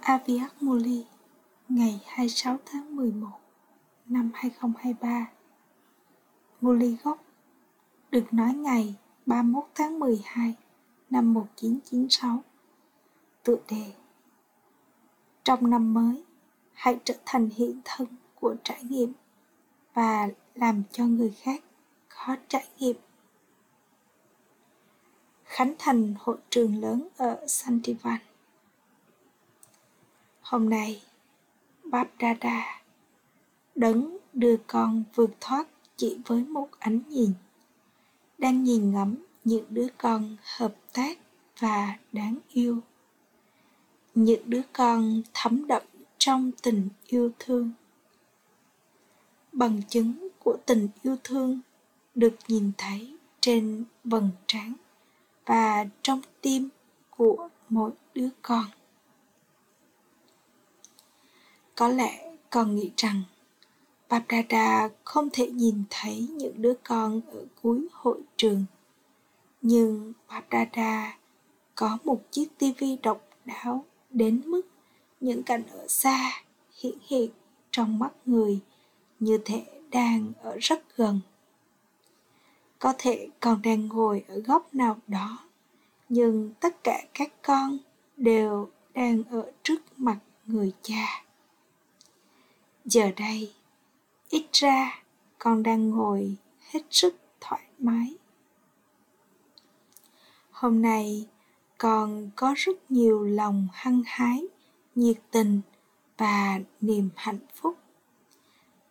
Aviak Muli ngày 26 tháng 11 năm 2023 Muli gốc được nói ngày 31 tháng 12 năm 1996 Tựa đề Trong năm mới, hãy trở thành hiện thân của trải nghiệm và làm cho người khác khó trải nghiệm. Khánh thành hội trường lớn ở Santivan Hôm nay, Babdada đấng đưa con vượt thoát chỉ với một ánh nhìn, đang nhìn ngắm những đứa con hợp tác và đáng yêu. Những đứa con thấm đậm trong tình yêu thương. Bằng chứng của tình yêu thương được nhìn thấy trên vầng trán và trong tim của mỗi đứa con. Có lẽ con nghĩ rằng Babdada không thể nhìn thấy những đứa con ở cuối hội trường. Nhưng Babdada có một chiếc tivi độc đáo đến mức những cảnh ở xa hiện hiện trong mắt người như thể đang ở rất gần. Có thể con đang ngồi ở góc nào đó, nhưng tất cả các con đều đang ở trước mặt người cha giờ đây, ít ra con đang ngồi hết sức thoải mái. Hôm nay, con có rất nhiều lòng hăng hái, nhiệt tình và niềm hạnh phúc.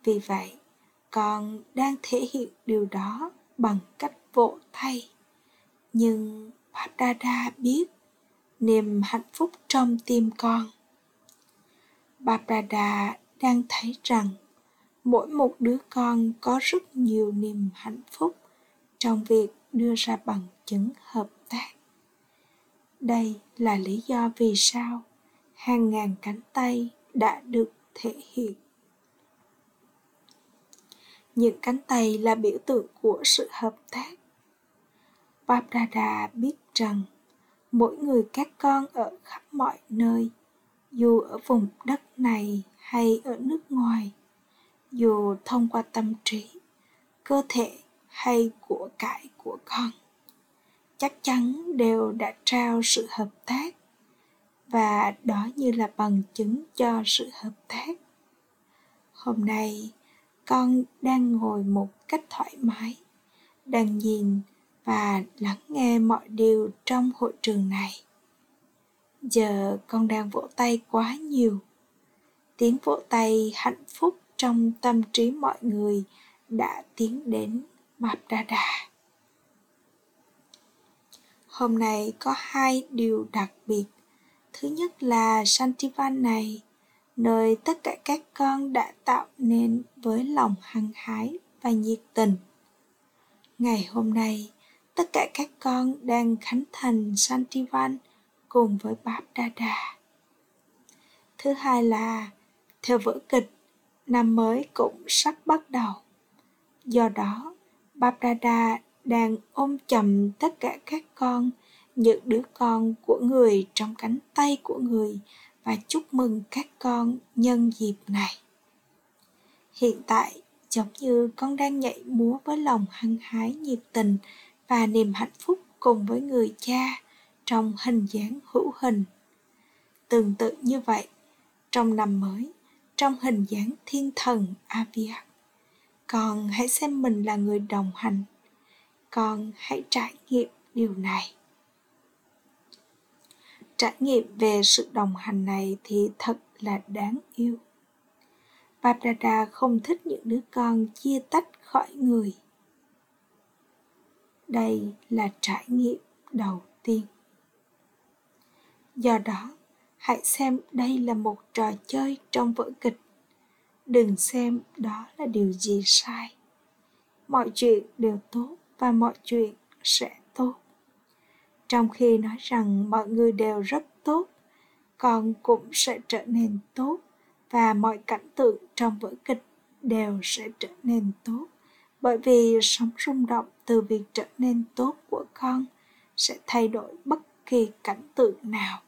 Vì vậy, con đang thể hiện điều đó bằng cách vỗ tay. Nhưng Bapdada biết niềm hạnh phúc trong tim con. Bapdada đang thấy rằng mỗi một đứa con có rất nhiều niềm hạnh phúc trong việc đưa ra bằng chứng hợp tác. Đây là lý do vì sao hàng ngàn cánh tay đã được thể hiện. Những cánh tay là biểu tượng của sự hợp tác. Babdada biết rằng mỗi người các con ở khắp mọi nơi, dù ở vùng đất này hay ở nước ngoài, dù thông qua tâm trí, cơ thể hay của cải của con, chắc chắn đều đã trao sự hợp tác và đó như là bằng chứng cho sự hợp tác. Hôm nay, con đang ngồi một cách thoải mái, đang nhìn và lắng nghe mọi điều trong hội trường này. Giờ con đang vỗ tay quá nhiều tiếng vỗ tay hạnh phúc trong tâm trí mọi người đã tiến đến Mapdada. Hôm nay có hai điều đặc biệt. Thứ nhất là Santivan này, nơi tất cả các con đã tạo nên với lòng hăng hái và nhiệt tình. Ngày hôm nay, tất cả các con đang khánh thành Santivan cùng với Bapdada. Thứ hai là theo vở kịch, năm mới cũng sắp bắt đầu. Do đó, babrada đang ôm chầm tất cả các con, những đứa con của người trong cánh tay của người và chúc mừng các con nhân dịp này. Hiện tại, giống như con đang nhảy múa với lòng hăng hái nhiệt tình và niềm hạnh phúc cùng với người cha trong hình dáng hữu hình. Tương tự như vậy, trong năm mới, trong hình dáng thiên thần Avia. Con hãy xem mình là người đồng hành. Con hãy trải nghiệm điều này. Trải nghiệm về sự đồng hành này thì thật là đáng yêu. Babdada không thích những đứa con chia tách khỏi người. Đây là trải nghiệm đầu tiên. Do đó, hãy xem đây là một trò chơi trong vở kịch. Đừng xem đó là điều gì sai. Mọi chuyện đều tốt và mọi chuyện sẽ tốt. Trong khi nói rằng mọi người đều rất tốt, con cũng sẽ trở nên tốt và mọi cảnh tượng trong vở kịch đều sẽ trở nên tốt. Bởi vì sống rung động từ việc trở nên tốt của con sẽ thay đổi bất kỳ cảnh tượng nào,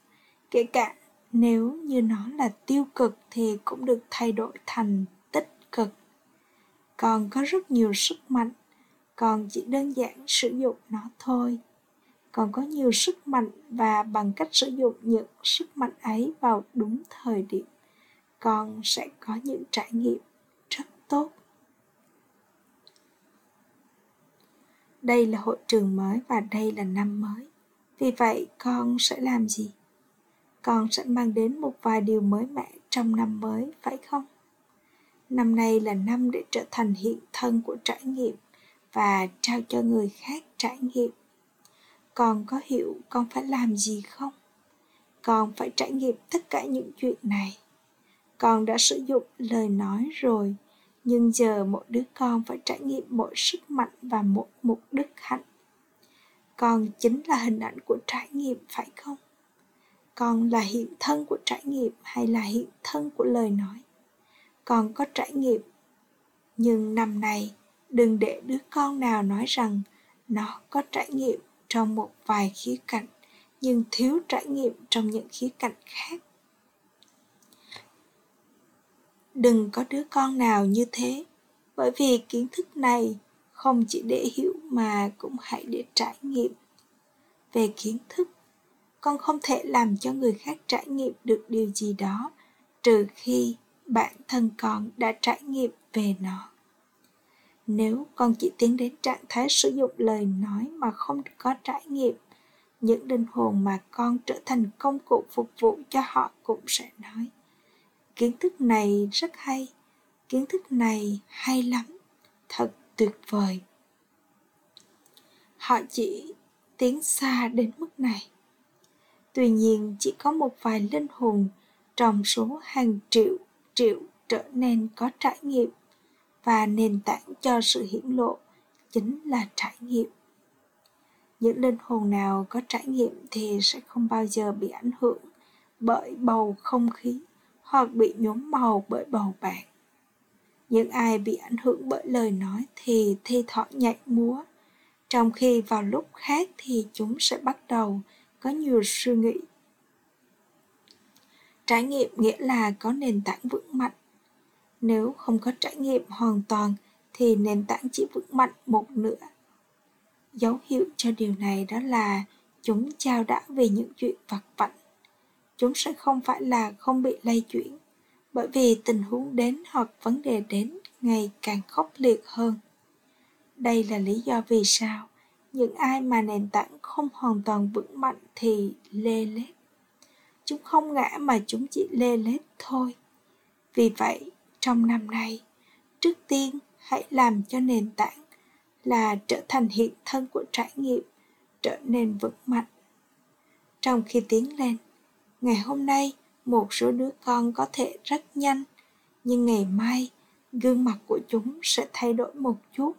kể cả nếu như nó là tiêu cực thì cũng được thay đổi thành tích cực. Con có rất nhiều sức mạnh, còn chỉ đơn giản sử dụng nó thôi. Còn có nhiều sức mạnh và bằng cách sử dụng những sức mạnh ấy vào đúng thời điểm, con sẽ có những trải nghiệm rất tốt. Đây là hội trường mới và đây là năm mới. Vì vậy, con sẽ làm gì? Con sẽ mang đến một vài điều mới mẻ trong năm mới, phải không? Năm nay là năm để trở thành hiện thân của trải nghiệm và trao cho người khác trải nghiệm. Con có hiểu con phải làm gì không? Con phải trải nghiệm tất cả những chuyện này. Con đã sử dụng lời nói rồi, nhưng giờ mỗi đứa con phải trải nghiệm mỗi sức mạnh và một mục đích hạnh. Con chính là hình ảnh của trải nghiệm, phải không? Con là hiện thân của trải nghiệm hay là hiện thân của lời nói? Con có trải nghiệm. Nhưng năm nay, đừng để đứa con nào nói rằng nó có trải nghiệm trong một vài khía cạnh, nhưng thiếu trải nghiệm trong những khía cạnh khác. Đừng có đứa con nào như thế, bởi vì kiến thức này không chỉ để hiểu mà cũng hãy để trải nghiệm. Về kiến thức con không thể làm cho người khác trải nghiệm được điều gì đó, trừ khi bản thân con đã trải nghiệm về nó. Nếu con chỉ tiến đến trạng thái sử dụng lời nói mà không có trải nghiệm, những linh hồn mà con trở thành công cụ phục vụ cho họ cũng sẽ nói, kiến thức này rất hay, kiến thức này hay lắm, thật tuyệt vời. Họ chỉ tiến xa đến mức này tuy nhiên, chỉ có một vài linh hồn trong số hàng triệu triệu trở nên có trải nghiệm. Và nền tảng cho sự hiển lộ chính là trải nghiệm. Những linh hồn nào có trải nghiệm thì sẽ không bao giờ bị ảnh hưởng bởi bầu không khí hoặc bị nhuốm màu bởi bầu bạn. Những ai bị ảnh hưởng bởi lời nói thì thi thoảng nhảy múa. Trong khi vào lúc khác thì chúng sẽ bắt đầu có nhiều suy nghĩ. Trải nghiệm nghĩa là có nền tảng vững mạnh. Nếu không có trải nghiệm hoàn toàn, thì nền tảng chỉ vững mạnh một nửa. Dấu hiệu cho điều này đó là chúng trao đảo về những chuyện vặt vảnh chúng sẽ không phải là không bị lay chuyển, bởi vì tình huống đến hoặc vấn đề đến ngày càng khốc liệt hơn. Đây là lý do vì sao những ai mà nền tảng không hoàn toàn vững mạnh thì lê lết. Chúng không ngã mà chúng chỉ lê lết thôi. Vì vậy, trong năm nay, trước tiên hãy làm cho nền tảng là trở thành hiện thân của trải nghiệm, trở nên vững mạnh. Trong khi tiến lên, ngày hôm nay, một số đứa con có thể rất nhanh, nhưng ngày mai, gương mặt của chúng sẽ thay đổi một chút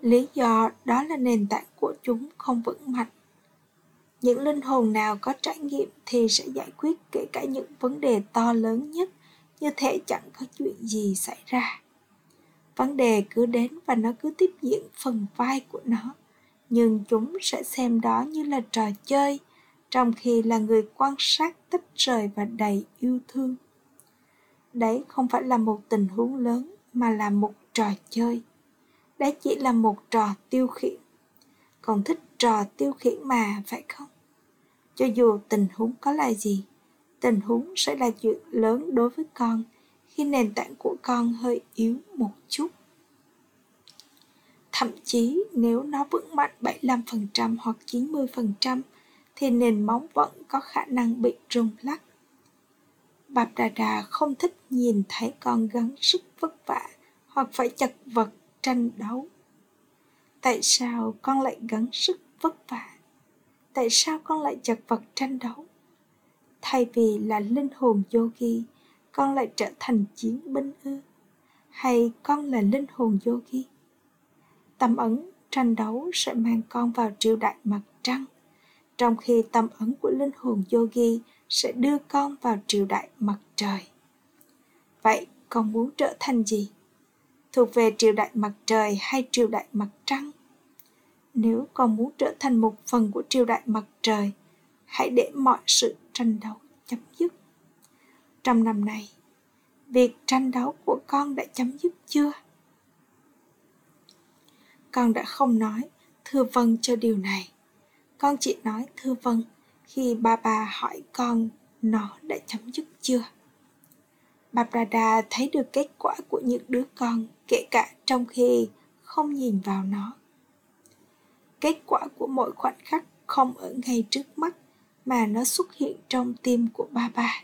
lý do đó là nền tảng của chúng không vững mạnh. Những linh hồn nào có trải nghiệm thì sẽ giải quyết kể cả những vấn đề to lớn nhất, như thể chẳng có chuyện gì xảy ra. Vấn đề cứ đến và nó cứ tiếp diễn phần vai của nó, nhưng chúng sẽ xem đó như là trò chơi, trong khi là người quan sát tách rời và đầy yêu thương. Đấy không phải là một tình huống lớn, mà là một trò chơi đó chỉ là một trò tiêu khiển. Còn thích trò tiêu khiển mà, phải không? Cho dù tình huống có là gì, tình huống sẽ là chuyện lớn đối với con khi nền tảng của con hơi yếu một chút. Thậm chí nếu nó vững mạnh 75% hoặc 90% thì nền móng vẫn có khả năng bị rung lắc. Bạp Đà Đà không thích nhìn thấy con gắng sức vất vả hoặc phải chật vật tranh đấu. Tại sao con lại gắng sức vất vả? Tại sao con lại chật vật tranh đấu? Thay vì là linh hồn yogi, con lại trở thành chiến binh ư? Hay con là linh hồn yogi? Tâm ấn tranh đấu sẽ mang con vào triều đại mặt trăng trong khi tâm ấn của linh hồn yogi sẽ đưa con vào triều đại mặt trời. Vậy con muốn trở thành gì? Thuộc về triều đại mặt trời hay triều đại mặt trăng? Nếu con muốn trở thành một phần của triều đại mặt trời, hãy để mọi sự tranh đấu chấm dứt. Trong năm này, việc tranh đấu của con đã chấm dứt chưa? Con đã không nói thưa vâng cho điều này. Con chỉ nói thưa vâng khi ba bà hỏi con nó đã chấm dứt chưa. Babrada thấy được kết quả của những đứa con kể cả trong khi không nhìn vào nó. Kết quả của mỗi khoảnh khắc không ở ngay trước mắt mà nó xuất hiện trong tim của ba ba.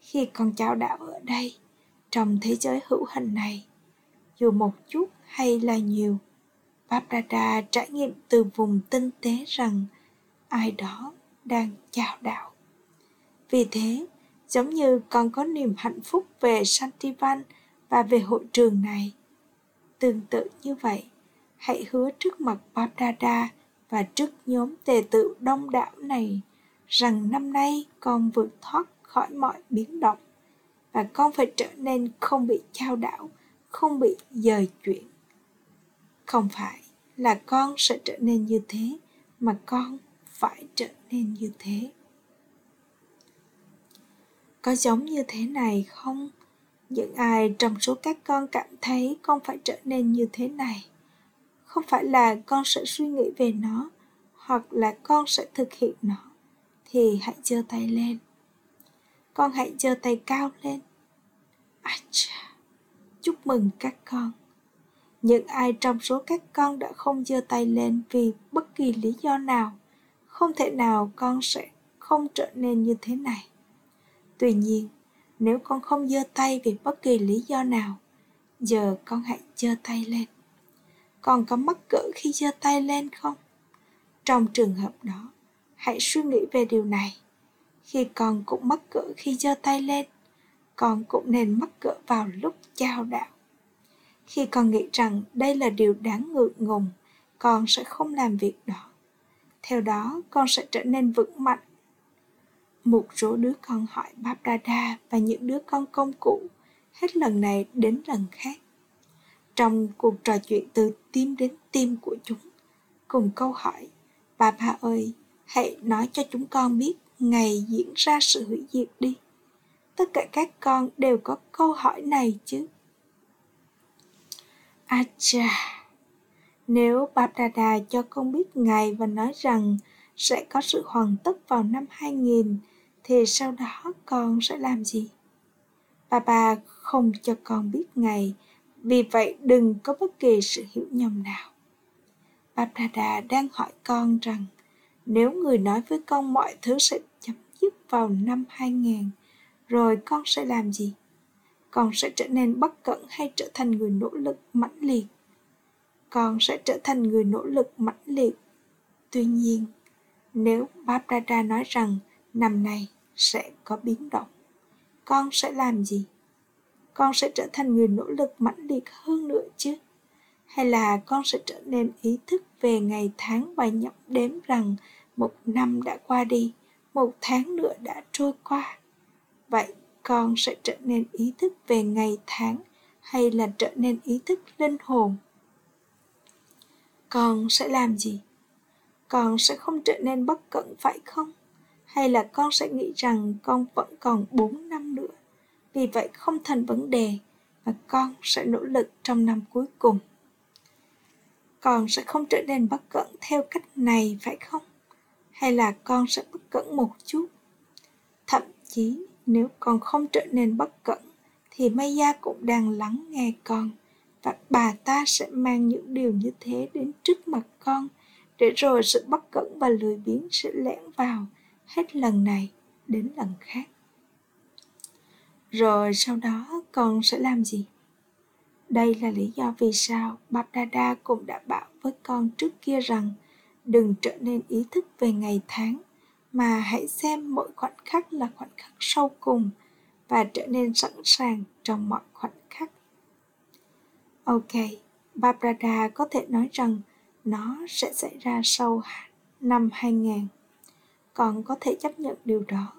Khi con cháu đạo ở đây, trong thế giới hữu hình này, dù một chút hay là nhiều, Babrada trải nghiệm từ vùng tinh tế rằng ai đó đang chào đạo. Vì thế, giống như con có niềm hạnh phúc về Santivan và về hội trường này. Tương tự như vậy, hãy hứa trước mặt Babrada và trước nhóm tề tự đông đảo này rằng năm nay con vượt thoát khỏi mọi biến động và con phải trở nên không bị trao đảo, không bị dời chuyển. Không phải là con sẽ trở nên như thế, mà con phải trở nên như thế. Có giống như thế này không? Những ai trong số các con cảm thấy con phải trở nên như thế này? Không phải là con sẽ suy nghĩ về nó, hoặc là con sẽ thực hiện nó, thì hãy giơ tay lên. Con hãy giơ tay cao lên. Acha, chúc mừng các con. Những ai trong số các con đã không giơ tay lên vì bất kỳ lý do nào, không thể nào con sẽ không trở nên như thế này. Tuy nhiên, nếu con không giơ tay vì bất kỳ lý do nào, giờ con hãy giơ tay lên. Con có mắc cỡ khi giơ tay lên không? Trong trường hợp đó, hãy suy nghĩ về điều này. Khi con cũng mắc cỡ khi giơ tay lên, con cũng nên mắc cỡ vào lúc chào đạo. Khi con nghĩ rằng đây là điều đáng ngượng ngùng, con sẽ không làm việc đó. Theo đó, con sẽ trở nên vững mạnh. Một số đứa con hỏi Babrada và những đứa con công cụ, hết lần này đến lần khác. Trong cuộc trò chuyện từ tim đến tim của chúng, cùng câu hỏi, Bà bà ơi, hãy nói cho chúng con biết ngày diễn ra sự hủy diệt đi. Tất cả các con đều có câu hỏi này chứ. À chà, nếu Babdada cho con biết ngày và nói rằng sẽ có sự hoàn tất vào năm 2000, thì sau đó con sẽ làm gì? Bà bà không cho con biết ngày, vì vậy đừng có bất kỳ sự hiểu nhầm nào. Babdada đang hỏi con rằng nếu người nói với con mọi thứ sẽ chấm dứt vào năm 2000, rồi con sẽ làm gì? con sẽ trở nên bất cẩn hay trở thành người nỗ lực mãnh liệt con sẽ trở thành người nỗ lực mãnh liệt tuy nhiên nếu Barbara nói rằng năm nay sẽ có biến động. Con sẽ làm gì? Con sẽ trở thành người nỗ lực mãnh liệt hơn nữa chứ? Hay là con sẽ trở nên ý thức về ngày tháng và nhậm đếm rằng một năm đã qua đi, một tháng nữa đã trôi qua? Vậy con sẽ trở nên ý thức về ngày tháng hay là trở nên ý thức linh hồn? Con sẽ làm gì? Con sẽ không trở nên bất cẩn phải không? Hay là con sẽ nghĩ rằng con vẫn còn 4 năm nữa? Vì vậy không thành vấn đề và con sẽ nỗ lực trong năm cuối cùng. Con sẽ không trở nên bất cẩn theo cách này phải không? Hay là con sẽ bất cẩn một chút? Thậm chí nếu con không trở nên bất cẩn, thì Maya cũng đang lắng nghe con và bà ta sẽ mang những điều như thế đến trước mặt con để rồi sự bất cẩn và lười biếng sẽ lẻn vào hết lần này đến lần khác. Rồi sau đó con sẽ làm gì? Đây là lý do vì sao Babdada cũng đã bảo với con trước kia rằng đừng trở nên ý thức về ngày tháng mà hãy xem mỗi khoảnh khắc là khoảnh khắc sâu cùng và trở nên sẵn sàng trong mọi khoảnh khắc. Ok, Babrada có thể nói rằng nó sẽ xảy ra sau năm 2000. Con có thể chấp nhận điều đó.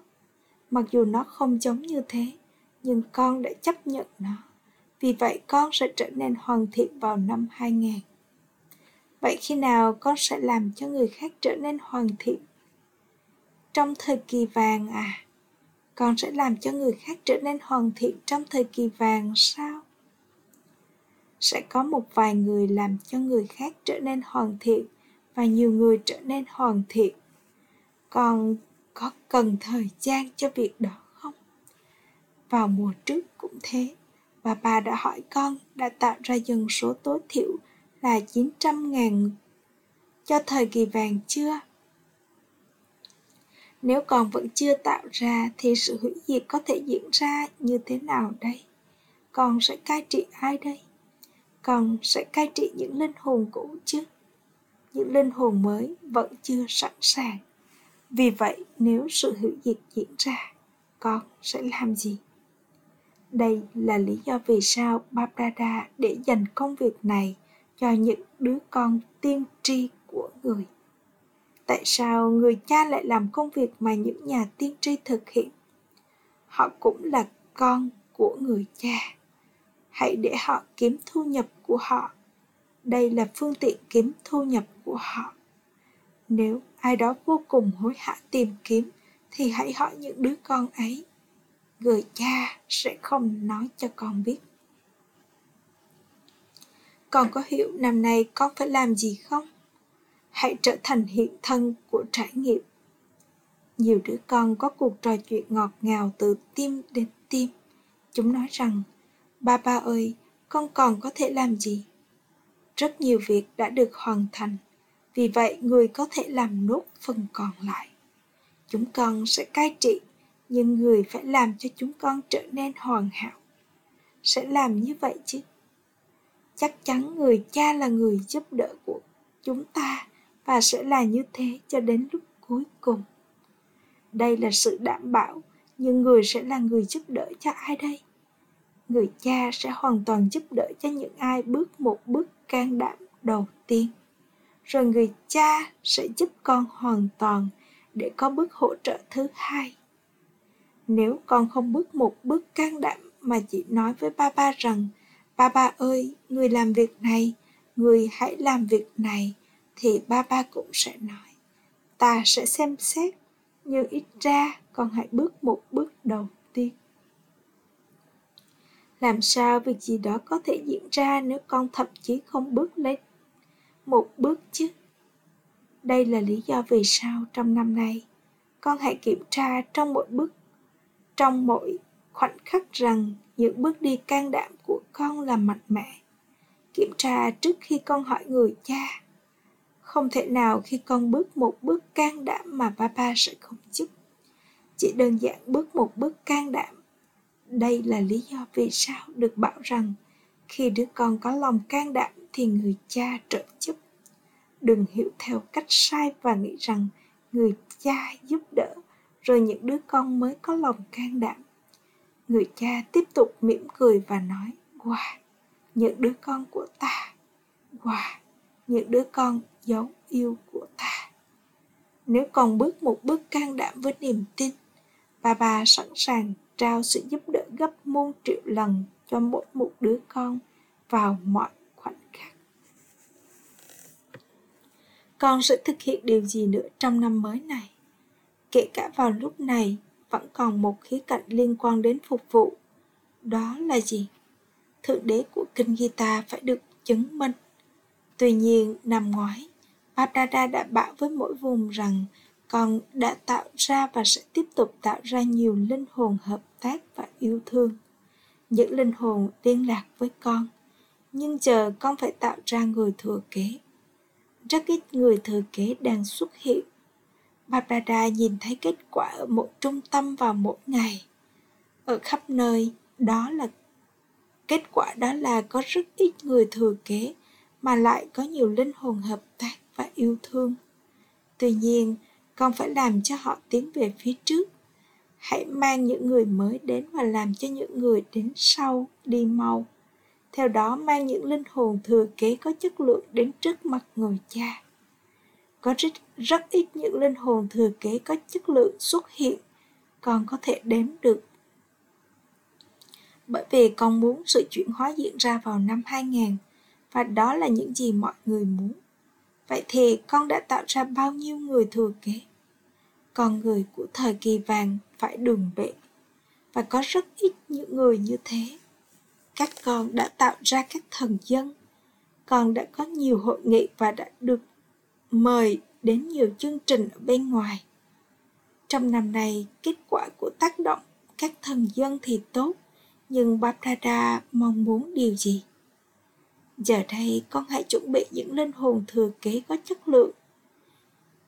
Mặc dù nó không giống như thế, nhưng con đã chấp nhận nó. Vì vậy con sẽ trở nên hoàn thiện vào năm 2000. Vậy khi nào con sẽ làm cho người khác trở nên hoàn thiện? trong thời kỳ vàng à con sẽ làm cho người khác trở nên hoàn thiện trong thời kỳ vàng sao sẽ có một vài người làm cho người khác trở nên hoàn thiện và nhiều người trở nên hoàn thiện con có cần thời gian cho việc đó không vào mùa trước cũng thế và bà đã hỏi con đã tạo ra dân số tối thiểu là 900 ngàn cho thời kỳ vàng chưa? Nếu còn vẫn chưa tạo ra thì sự hủy diệt có thể diễn ra như thế nào đây? Con sẽ cai trị ai đây? Con sẽ cai trị những linh hồn cũ chứ? Những linh hồn mới vẫn chưa sẵn sàng. Vì vậy, nếu sự hiểu diệt diễn ra, con sẽ làm gì? Đây là lý do vì sao Babrada để dành công việc này cho những đứa con tiên tri của người. Tại sao người cha lại làm công việc mà những nhà tiên tri thực hiện? Họ cũng là con của người cha. Hãy để họ kiếm thu nhập của họ. Đây là phương tiện kiếm thu nhập của họ. Nếu ai đó vô cùng hối hả tìm kiếm, thì hãy hỏi những đứa con ấy. Người cha sẽ không nói cho con biết. Con có hiểu năm nay con phải làm gì không? Hãy trở thành hiện thân của trải nghiệm. Nhiều đứa con có cuộc trò chuyện ngọt ngào từ tim đến tim. Chúng nói rằng, ba ba ơi, con còn có thể làm gì? Rất nhiều việc đã được hoàn thành, vì vậy người có thể làm nốt phần còn lại. Chúng con sẽ cai trị, nhưng người phải làm cho chúng con trở nên hoàn hảo. Sẽ làm như vậy chứ? chắc chắn người cha là người giúp đỡ của chúng ta và sẽ là như thế cho đến lúc cuối cùng đây là sự đảm bảo nhưng người sẽ là người giúp đỡ cho ai đây người cha sẽ hoàn toàn giúp đỡ cho những ai bước một bước can đảm đầu tiên rồi người cha sẽ giúp con hoàn toàn để có bước hỗ trợ thứ hai. Nếu con không bước một bước can đảm mà chỉ nói với ba ba rằng, ba ba ơi, người làm việc này, người hãy làm việc này, thì ba ba cũng sẽ nói, ta sẽ xem xét, nhưng ít ra con hãy bước một bước đầu tiên. Làm sao việc gì đó có thể diễn ra nếu con thậm chí không bước lên một bước chứ. Đây là lý do vì sao trong năm nay, con hãy kiểm tra trong mỗi bước, trong mỗi khoảnh khắc rằng những bước đi can đảm của con là mạnh mẽ. Kiểm tra trước khi con hỏi người cha. Không thể nào khi con bước một bước can đảm mà papa sẽ không giúp. Chỉ đơn giản bước một bước can đảm. Đây là lý do vì sao được bảo rằng khi đứa con có lòng can đảm thì người cha trợ giúp. Đừng hiểu theo cách sai và nghĩ rằng người cha giúp đỡ, rồi những đứa con mới có lòng can đảm. Người cha tiếp tục mỉm cười và nói, wow, những đứa con của ta. Wow, những đứa con dấu yêu của ta. Nếu còn bước một bước can đảm với niềm tin, bà bà sẵn sàng trao sự giúp đỡ gấp muôn triệu lần cho mỗi một đứa con vào mọi khoảnh khắc con sẽ thực hiện điều gì nữa trong năm mới này kể cả vào lúc này vẫn còn một khía cạnh liên quan đến phục vụ. Đó là gì? Thượng đế của kinh Gita phải được chứng minh. Tuy nhiên, năm ngoái, padada đã bảo với mỗi vùng rằng con đã tạo ra và sẽ tiếp tục tạo ra nhiều linh hồn hợp tác và yêu thương. Những linh hồn liên lạc với con. Nhưng chờ con phải tạo ra người thừa kế. Rất ít người thừa kế đang xuất hiện Barbara nhìn thấy kết quả ở một trung tâm vào mỗi ngày. Ở khắp nơi, đó là kết quả đó là có rất ít người thừa kế mà lại có nhiều linh hồn hợp tác và yêu thương. Tuy nhiên, con phải làm cho họ tiến về phía trước. Hãy mang những người mới đến và làm cho những người đến sau đi mau. Theo đó mang những linh hồn thừa kế có chất lượng đến trước mặt người cha có rất, rất ít những linh hồn thừa kế có chất lượng xuất hiện còn có thể đếm được. Bởi vì con muốn sự chuyển hóa diễn ra vào năm 2000 và đó là những gì mọi người muốn. Vậy thì con đã tạo ra bao nhiêu người thừa kế? con người của thời kỳ vàng phải đường bệ và có rất ít những người như thế các con đã tạo ra các thần dân. Con đã có nhiều hội nghị và đã được mời đến nhiều chương trình ở bên ngoài. Trong năm nay, kết quả của tác động các thần dân thì tốt, nhưng Baprada mong muốn điều gì? Giờ đây, con hãy chuẩn bị những linh hồn thừa kế có chất lượng.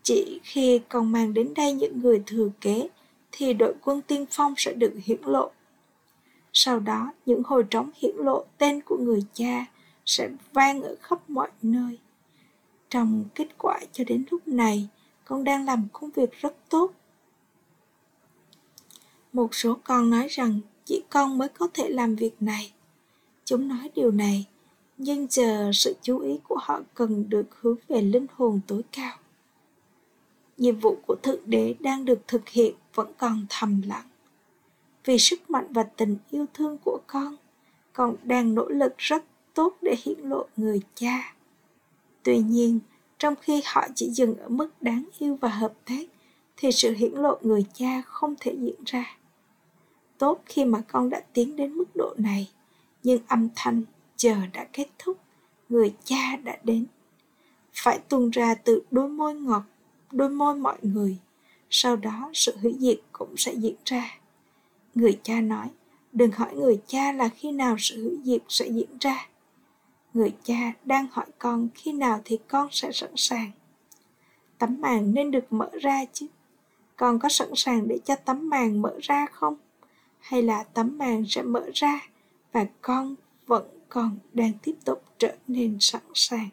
Chỉ khi con mang đến đây những người thừa kế, thì đội quân tiên phong sẽ được hiển lộ sau đó, những hồi trống hiển lộ tên của người cha sẽ vang ở khắp mọi nơi. Trong kết quả cho đến lúc này, con đang làm công việc rất tốt. Một số con nói rằng chỉ con mới có thể làm việc này. Chúng nói điều này, nhưng giờ sự chú ý của họ cần được hướng về linh hồn tối cao. Nhiệm vụ của thượng đế đang được thực hiện vẫn còn thầm lặng vì sức mạnh và tình yêu thương của con. Con đang nỗ lực rất tốt để hiển lộ người cha. Tuy nhiên, trong khi họ chỉ dừng ở mức đáng yêu và hợp tác thì sự hiển lộ người cha không thể diễn ra. Tốt khi mà con đã tiến đến mức độ này, nhưng âm thanh chờ đã kết thúc, người cha đã đến. Phải tuôn ra từ đôi môi ngọt, đôi môi mọi người. Sau đó sự hủy diệt cũng sẽ diễn ra người cha nói đừng hỏi người cha là khi nào sự hủy diệt sẽ diễn ra. Người cha đang hỏi con khi nào thì con sẽ sẵn sàng? Tấm màn nên được mở ra chứ. Con có sẵn sàng để cho tấm màn mở ra không? Hay là tấm màn sẽ mở ra và con vẫn còn đang tiếp tục trở nên sẵn sàng?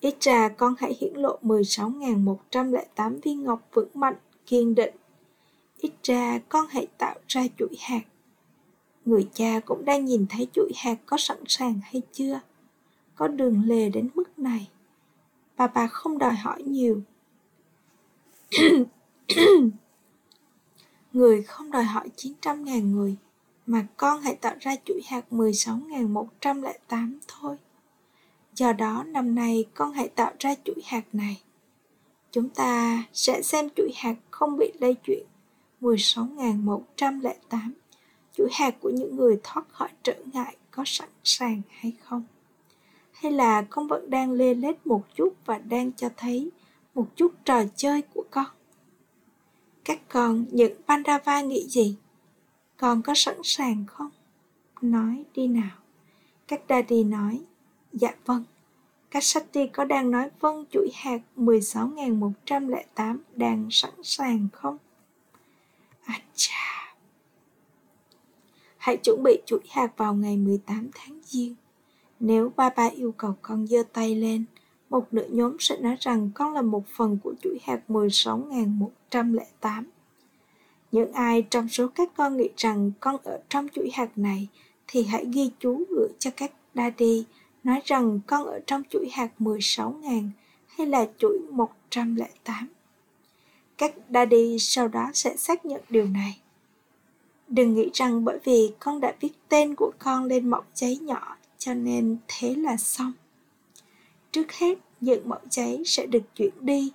Ít ra con hãy hiển lộ 16.108 viên ngọc vững mạnh, kiên định. Ít ra con hãy tạo ra chuỗi hạt. Người cha cũng đang nhìn thấy chuỗi hạt có sẵn sàng hay chưa. Có đường lề đến mức này. Bà bà không đòi hỏi nhiều. người không đòi hỏi 900.000 người, mà con hãy tạo ra chuỗi hạt 16.108 thôi. Do đó năm nay con hãy tạo ra chuỗi hạt này. Chúng ta sẽ xem chuỗi hạt không bị lây chuyển 16.108 chuỗi hạt của những người thoát khỏi trở ngại có sẵn sàng hay không? Hay là con vẫn đang lê lết một chút và đang cho thấy một chút trò chơi của con? Các con những Pandava nghĩ gì? Con có sẵn sàng không? Nói đi nào. Các daddy nói, dạ vâng. Các Sati có đang nói vâng chuỗi hạt 16.108 đang sẵn sàng không? À chà. Hãy chuẩn bị chuỗi hạt vào ngày 18 tháng Giêng. Nếu ba ba yêu cầu con giơ tay lên, một nửa nhóm sẽ nói rằng con là một phần của chuỗi hạt 16.108. Những ai trong số các con nghĩ rằng con ở trong chuỗi hạt này thì hãy ghi chú gửi cho các daddy nói rằng con ở trong chuỗi hạt 16.000 hay là chuỗi 108. Các daddy sau đó sẽ xác nhận điều này. Đừng nghĩ rằng bởi vì con đã viết tên của con lên mẫu giấy nhỏ cho nên thế là xong. Trước hết, những mẫu giấy sẽ được chuyển đi,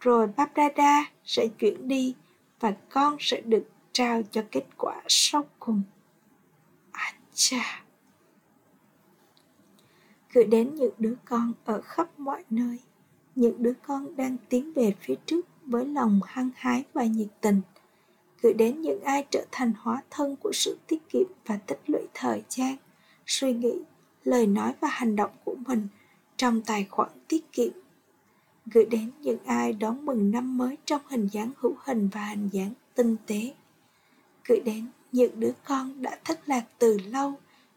rồi Babrada sẽ chuyển đi và con sẽ được trao cho kết quả sau cùng. À cha! Gửi đến những đứa con ở khắp mọi nơi, những đứa con đang tiến về phía trước với lòng hăng hái và nhiệt tình, gửi đến những ai trở thành hóa thân của sự tiết kiệm và tích lũy thời gian, suy nghĩ, lời nói và hành động của mình trong tài khoản tiết kiệm. Gửi đến những ai đón mừng năm mới trong hình dáng hữu hình và hình dáng tinh tế. Gửi đến những đứa con đã thất lạc từ lâu,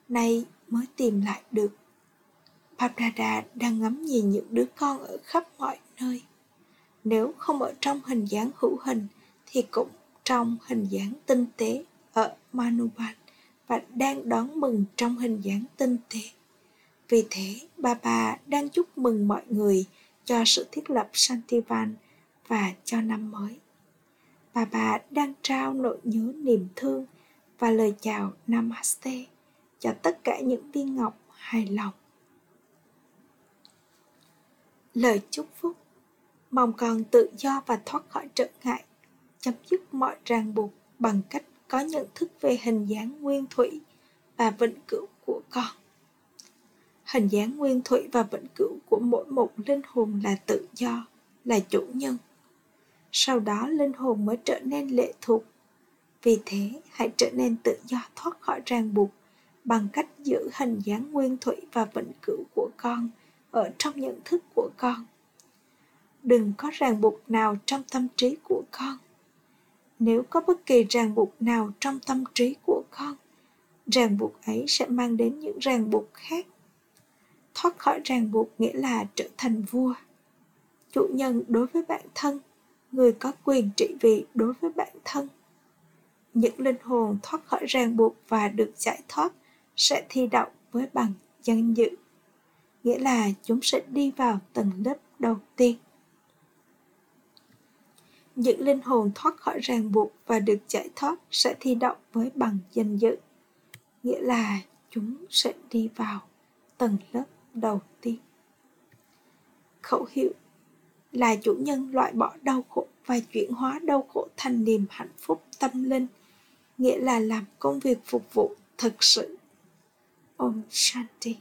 nay mới tìm lại được. Paprada đang ngắm nhìn những đứa con ở khắp mọi nơi nếu không ở trong hình dáng hữu hình thì cũng trong hình dáng tinh tế ở Manuban và đang đón mừng trong hình dáng tinh tế. Vì thế, bà bà đang chúc mừng mọi người cho sự thiết lập Santivan và cho năm mới. Bà bà đang trao nỗi nhớ niềm thương và lời chào Namaste cho tất cả những viên ngọc hài lòng. Lời chúc phúc mong con tự do và thoát khỏi trở ngại, chấm dứt mọi ràng buộc bằng cách có nhận thức về hình dáng nguyên thủy và vĩnh cửu của con. Hình dáng nguyên thủy và vĩnh cửu của mỗi một linh hồn là tự do, là chủ nhân. Sau đó linh hồn mới trở nên lệ thuộc. Vì thế, hãy trở nên tự do thoát khỏi ràng buộc bằng cách giữ hình dáng nguyên thủy và vĩnh cửu của con ở trong nhận thức của con đừng có ràng buộc nào trong tâm trí của con. Nếu có bất kỳ ràng buộc nào trong tâm trí của con, ràng buộc ấy sẽ mang đến những ràng buộc khác. Thoát khỏi ràng buộc nghĩa là trở thành vua. Chủ nhân đối với bản thân, người có quyền trị vì đối với bản thân. Những linh hồn thoát khỏi ràng buộc và được giải thoát sẽ thi đậu với bằng danh dự, nghĩa là chúng sẽ đi vào tầng lớp đầu tiên những linh hồn thoát khỏi ràng buộc và được giải thoát sẽ thi động với bằng danh dự. Nghĩa là chúng sẽ đi vào tầng lớp đầu tiên. Khẩu hiệu là chủ nhân loại bỏ đau khổ và chuyển hóa đau khổ thành niềm hạnh phúc tâm linh. Nghĩa là làm công việc phục vụ thực sự. Om shanti.